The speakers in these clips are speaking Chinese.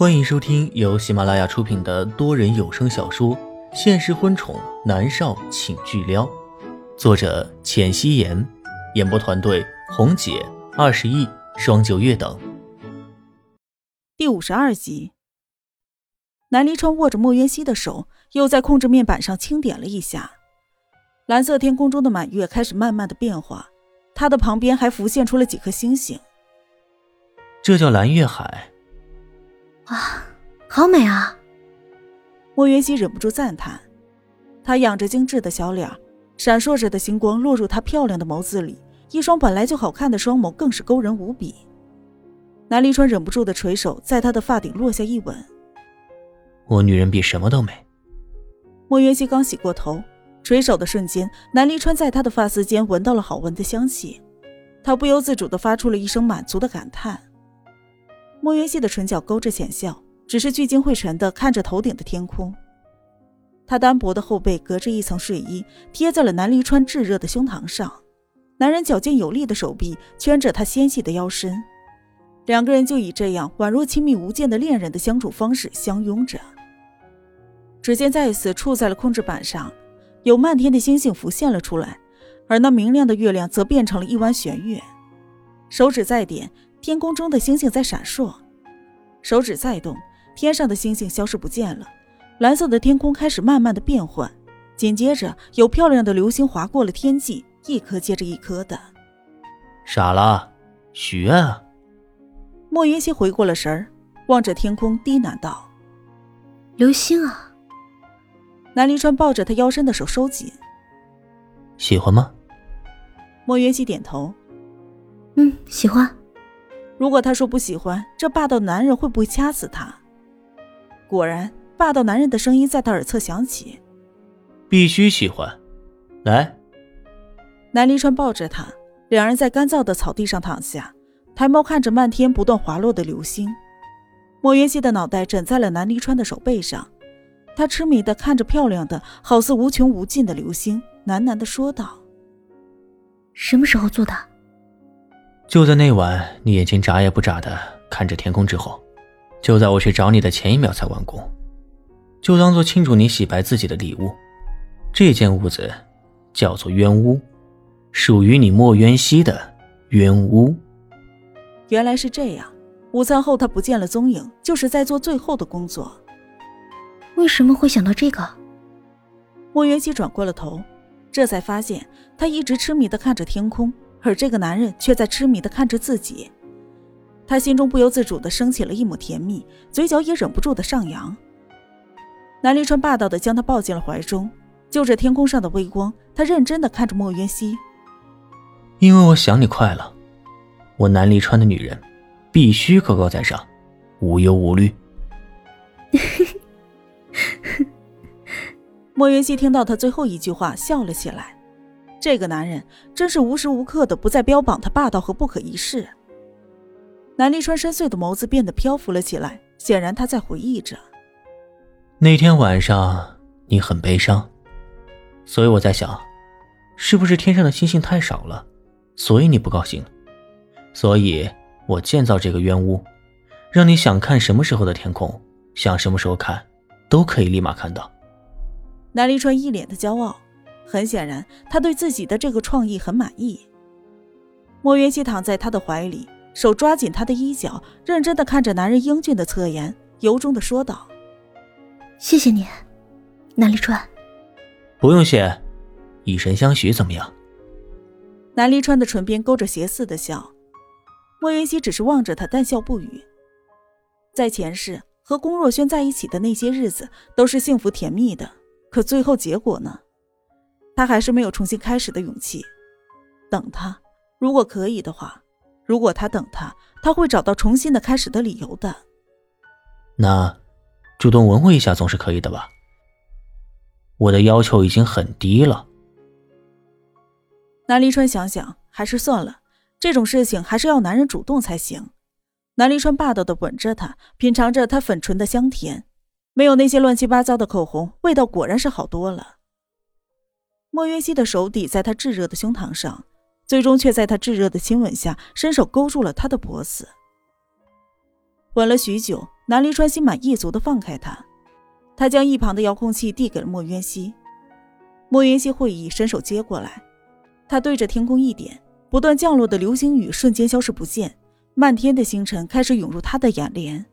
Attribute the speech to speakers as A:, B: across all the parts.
A: 欢迎收听由喜马拉雅出品的多人有声小说《现实婚宠男少请巨撩》，作者：浅汐颜，演播团队：红姐、二十亿、双九月等。
B: 第五十二集，南离川握着莫渊熙的手，又在控制面板上轻点了一下，蓝色天空中的满月开始慢慢的变化，它的旁边还浮现出了几颗星星。
A: 这叫蓝月海。
C: 哇，好美啊！
B: 莫云熙忍不住赞叹。她仰着精致的小脸，闪烁着的星光落入她漂亮的眸子里，一双本来就好看的双眸更是勾人无比。南离川忍不住的垂手在她的发顶落下一吻。
A: 我女人比什么都美。
B: 莫云熙刚洗过头，垂手的瞬间，南离川在她的发丝间闻到了好闻的香气，他不由自主的发出了一声满足的感叹。莫云熙的唇角勾着浅笑，只是聚精会神的看着头顶的天空。他单薄的后背隔着一层睡衣，贴在了南离川炙热的胸膛上，男人矫健有力的手臂圈着他纤细的腰身，两个人就以这样宛若亲密无间的恋人的相处方式相拥着。指尖再一次触在了控制板上，有漫天的星星浮现了出来，而那明亮的月亮则变成了一弯弦月。手指再点。天空中的星星在闪烁，手指再动，天上的星星消失不见了。蓝色的天空开始慢慢的变换，紧接着有漂亮的流星划过了天际，一颗接着一颗的。
A: 傻了，许愿啊！
B: 莫云熙回过了神儿，望着天空低喃道：“
C: 流星啊！”
B: 南离川抱着他腰身的手收紧。
A: 喜欢吗？
B: 莫云熙点头：“
C: 嗯，喜欢。”
B: 如果他说不喜欢，这霸道男人会不会掐死他？果然，霸道男人的声音在他耳侧响起：“
A: 必须喜欢。”来。
B: 南离川抱着他，两人在干燥的草地上躺下，抬眸看着漫天不断滑落的流星。莫云熙的脑袋枕在了南离川的手背上，他痴迷的看着漂亮的、好似无穷无尽的流星，喃喃的说道：“
C: 什么时候做的？”
A: 就在那晚，你眼睛眨也不眨的看着天空之后，就在我去找你的前一秒才完工，就当做庆祝你洗白自己的礼物。这间屋子叫做冤屋，属于你莫渊熙的冤屋。
B: 原来是这样，午餐后他不见了踪影，就是在做最后的工作。
C: 为什么会想到这个？
B: 莫渊熙转过了头，这才发现他一直痴迷的看着天空。而这个男人却在痴迷的看着自己，他心中不由自主的升起了一抹甜蜜，嘴角也忍不住的上扬。南离川霸道的将他抱进了怀中，就着天空上的微光，他认真的看着莫渊熙。
A: 因为我想你快乐，我南离川的女人，必须高高在上，无忧无虑。
B: 莫云熙听到他最后一句话，笑了起来。这个男人真是无时无刻的不在标榜他霸道和不可一世。南离川深邃的眸子变得漂浮了起来，显然他在回忆着
A: 那天晚上你很悲伤，所以我在想，是不是天上的星星太少了，所以你不高兴？所以我建造这个冤屋，让你想看什么时候的天空，想什么时候看，都可以立马看到。
B: 南离川一脸的骄傲。很显然，他对自己的这个创意很满意。莫云熙躺在他的怀里，手抓紧他的衣角，认真的看着男人英俊的侧颜，由衷的说道：“
C: 谢谢你，南离川。”
A: 不用谢，以身相许怎么样？
B: 南离川的唇边勾着邪似的笑，莫云熙只是望着他，淡笑不语。在前世和龚若轩在一起的那些日子都是幸福甜蜜的，可最后结果呢？他还是没有重新开始的勇气。等他，如果可以的话，如果他等他，他会找到重新的开始的理由的。
A: 那，主动吻我一下总是可以的吧？我的要求已经很低了。
B: 南离川想想，还是算了，这种事情还是要男人主动才行。南离川霸道的吻着她，品尝着她粉唇的香甜，没有那些乱七八糟的口红，味道果然是好多了。莫云熙的手抵在他炙热的胸膛上，最终却在他炙热的亲吻下，伸手勾住了他的脖子。吻了许久，南离川心满意足的放开他，他将一旁的遥控器递给了莫渊熙。莫渊熙会意，伸手接过来，他对着天空一点，不断降落的流星雨瞬间消失不见，漫天的星辰开始涌入他的眼帘。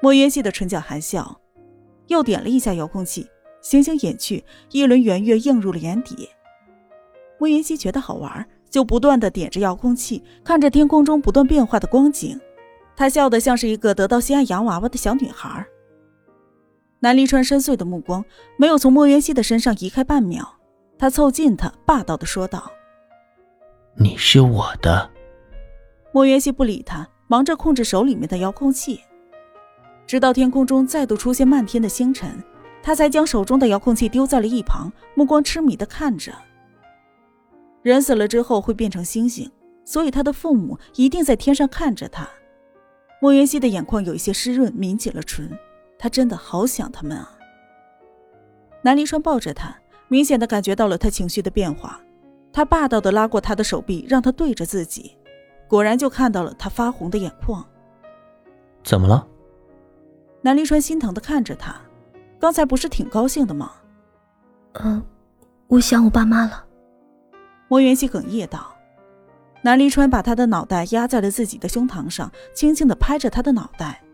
B: 莫渊熙的唇角含笑，又点了一下遥控器，星星隐去，一轮圆月映入了眼底。莫云熙觉得好玩，就不断的点着遥控器，看着天空中不断变化的光景。她笑得像是一个得到心爱洋娃娃的小女孩。南离川深邃的目光没有从莫云熙的身上移开半秒，他凑近她，霸道的说道：“
A: 你是我的。”
B: 莫云熙不理他，忙着控制手里面的遥控器，直到天空中再度出现漫天的星辰，他才将手中的遥控器丢在了一旁，目光痴迷的看着。人死了之后会变成星星，所以他的父母一定在天上看着他。莫云熙的眼眶有一些湿润，抿紧了唇。他真的好想他们啊！南离川抱着他，明显的感觉到了他情绪的变化。他霸道的拉过他的手臂，让他对着自己，果然就看到了他发红的眼眶。
A: 怎么了？
B: 南离川心疼的看着他，刚才不是挺高兴的吗？
C: 呃，我想我爸妈了。
B: 莫元熙哽咽道：“南离川把他的脑袋压在了自己的胸膛上，轻轻的拍着他的脑袋。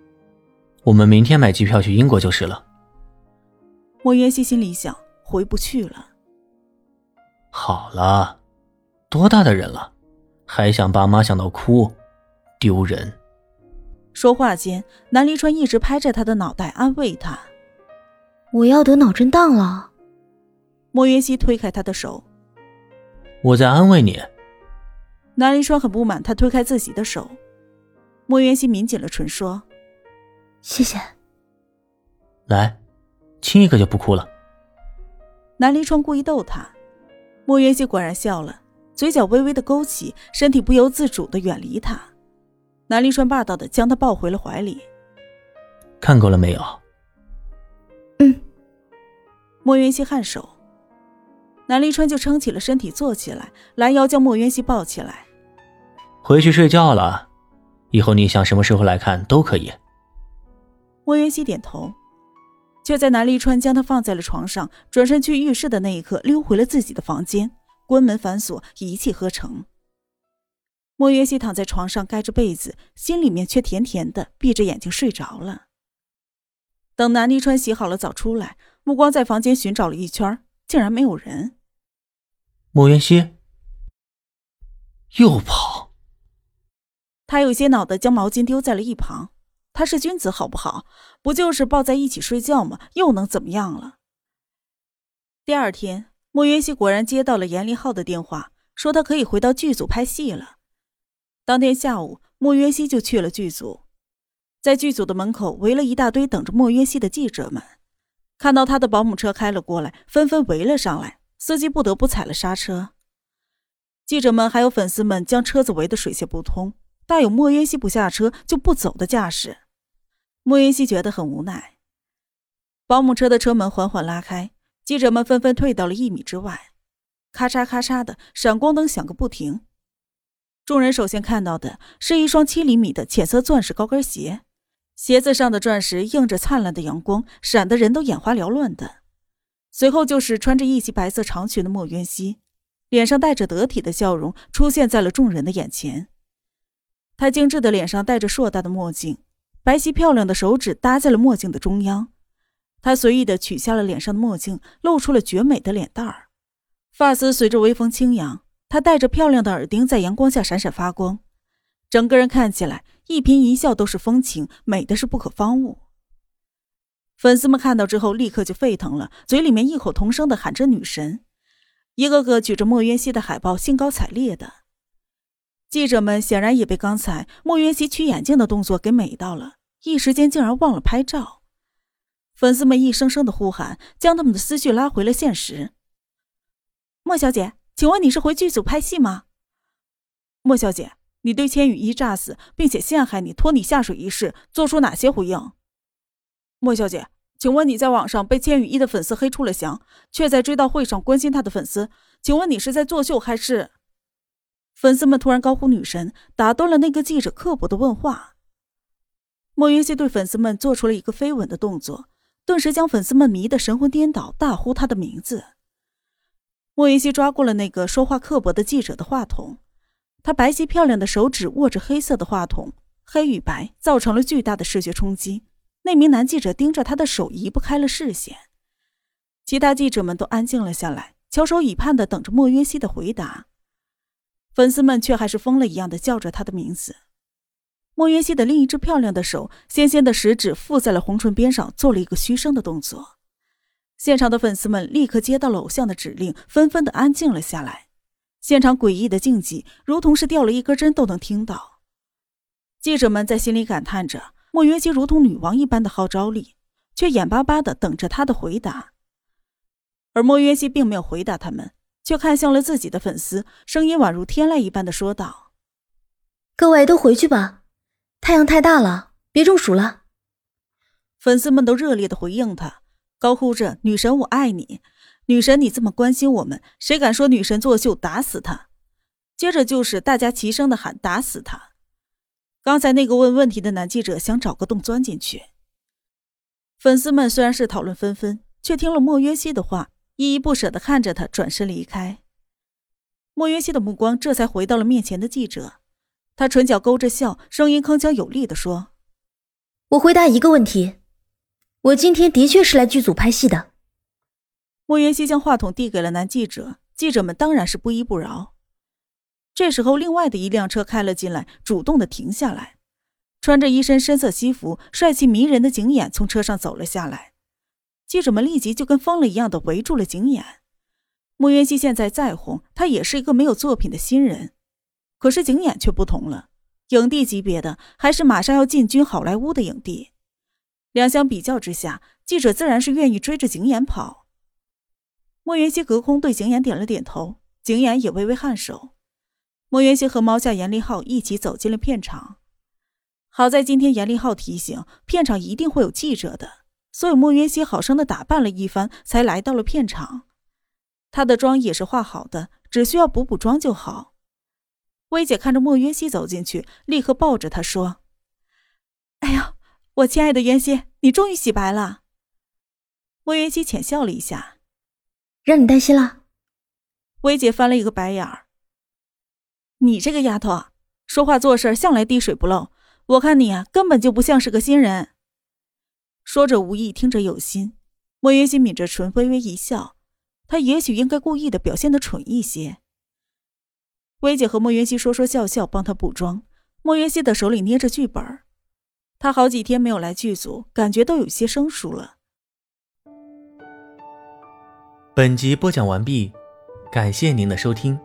A: 我们明天买机票去英国就是了。”
B: 莫元熙心里想：回不去了。
A: 好了，多大的人了，还想爸妈想到哭，丢人。
B: 说话间，南离川一直拍着他的脑袋安慰他：“
C: 我要得脑震荡了。”
B: 莫元熙推开他的手。
A: 我在安慰你。
B: 南离川很不满，他推开自己的手。莫元熙抿紧了唇，说：“
C: 谢谢。”
A: 来，亲一个就不哭了。
B: 南离川故意逗他，莫元熙果然笑了，嘴角微微的勾起，身体不由自主的远离他。南离川霸道的将他抱回了怀里。
A: 看够了没有？
C: 嗯。
B: 莫元熙颔首。南离川就撑起了身体，坐起来，拦腰将莫渊熙抱起来。
A: 回去睡觉了，以后你想什么时候来看都可以。
B: 莫渊熙点头，却在南离川将他放在了床上，转身去浴室的那一刻，溜回了自己的房间，关门反锁，一气呵成。莫渊熙躺在床上，盖着被子，心里面却甜甜的，闭着眼睛睡着了。等南离川洗好了澡出来，目光在房间寻找了一圈，竟然没有人。
A: 莫元熙又跑，
B: 他有些恼的将毛巾丢在了一旁。他是君子好不好？不就是抱在一起睡觉吗？又能怎么样了？第二天，莫元熙果然接到了严立浩的电话，说他可以回到剧组拍戏了。当天下午，莫元熙就去了剧组，在剧组的门口围了一大堆等着莫元熙的记者们，看到他的保姆车开了过来，纷纷围了上来。司机不得不踩了刹车，记者们还有粉丝们将车子围得水泄不通，大有莫渊熙不下车就不走的架势。莫渊熙觉得很无奈。保姆车的车门缓缓拉开，记者们纷纷退到了一米之外，咔嚓咔嚓的闪光灯响个不停。众人首先看到的是一双七厘米的浅色钻石高跟鞋，鞋子上的钻石映着灿烂的阳光，闪得人都眼花缭乱的。随后就是穿着一袭白色长裙的莫渊熙，脸上带着得体的笑容出现在了众人的眼前。她精致的脸上戴着硕大的墨镜，白皙漂亮的手指搭在了墨镜的中央。她随意的取下了脸上的墨镜，露出了绝美的脸蛋儿，发丝随着微风轻扬。她戴着漂亮的耳钉，在阳光下闪闪发光，整个人看起来一颦一笑都是风情，美的是不可方物。粉丝们看到之后，立刻就沸腾了，嘴里面异口同声的喊着“女神”，一个个举着莫渊熙的海报，兴高采烈的。记者们显然也被刚才莫渊熙取眼镜的动作给美到了，一时间竟然忘了拍照。粉丝们一声声的呼喊，将他们的思绪拉回了现实。莫小姐，请问你是回剧组拍戏吗？莫小姐，你对千羽一诈死并且陷害你、拖你下水一事做出哪些回应？莫小姐，请问你在网上被千羽一的粉丝黑出了翔，却在追悼会上关心他的粉丝，请问你是在作秀还是？粉丝们突然高呼“女神”，打断了那个记者刻薄的问话。莫云熙对粉丝们做出了一个飞吻的动作，顿时将粉丝们迷得神魂颠倒，大呼他的名字。莫云熙抓过了那个说话刻薄的记者的话筒，他白皙漂亮的手指握着黑色的话筒，黑与白造成了巨大的视觉冲击。那名男记者盯着他的手，移不开了视线。其他记者们都安静了下来，翘首以盼的等着莫云熙的回答。粉丝们却还是疯了一样的叫着他的名字。莫云熙的另一只漂亮的手，纤纤的食指附在了红唇边上，做了一个嘘声的动作。现场的粉丝们立刻接到了偶像的指令，纷纷的安静了下来。现场诡异的静寂，如同是掉了一根针都能听到。记者们在心里感叹着：莫云熙如同女王一般的号召力，却眼巴巴的等着他的回答。而莫云熙并没有回答他们。却看向了自己的粉丝，声音宛如天籁一般的说道：“
C: 各位都回去吧，太阳太大了，别中暑了。”
B: 粉丝们都热烈的回应他，高呼着：“女神我爱你，女神你这么关心我们，谁敢说女神作秀，打死他！”接着就是大家齐声的喊：“打死他！”刚才那个问问题的男记者想找个洞钻进去。粉丝们虽然是讨论纷纷，却听了莫约西的话。依依不舍的看着他，转身离开。莫云熙的目光这才回到了面前的记者，他唇角勾着笑，声音铿锵有力的说：“
C: 我回答一个问题，我今天的确是来剧组拍戏的。”
B: 莫云熙将话筒递给了男记者，记者们当然是不依不饶。这时候，另外的一辆车开了进来，主动的停下来，穿着一身深色西服、帅气迷人的景琰从车上走了下来。记者们立即就跟疯了一样的围住了景琰。莫渊熙现在再红，他也是一个没有作品的新人。可是景琰却不同了，影帝级别的，还是马上要进军好莱坞的影帝。两相比较之下，记者自然是愿意追着景琰跑。莫云熙隔空对景琰点了点头，景琰也微微颔首。莫云熙和猫下严立浩一起走进了片场。好在今天严立浩提醒，片场一定会有记者的。所以莫云熙好生的打扮了一番，才来到了片场。她的妆也是化好的，只需要补补妆就好。薇姐看着莫云熙走进去，立刻抱着她说：“哎呀，我亲爱的云熙，你终于洗白了。”莫云熙浅笑了一下：“
C: 让你担心了。”
B: 薇姐翻了一个白眼儿：“你这个丫头啊，说话做事向来滴水不漏，我看你啊，根本就不像是个新人。”说着无意，听着有心。莫云熙抿着唇，微微一笑。他也许应该故意的表现的蠢一些。薇姐和莫云熙说说笑笑，帮他补妆。莫云熙的手里捏着剧本，他好几天没有来剧组，感觉都有些生疏了。
A: 本集播讲完毕，感谢您的收听。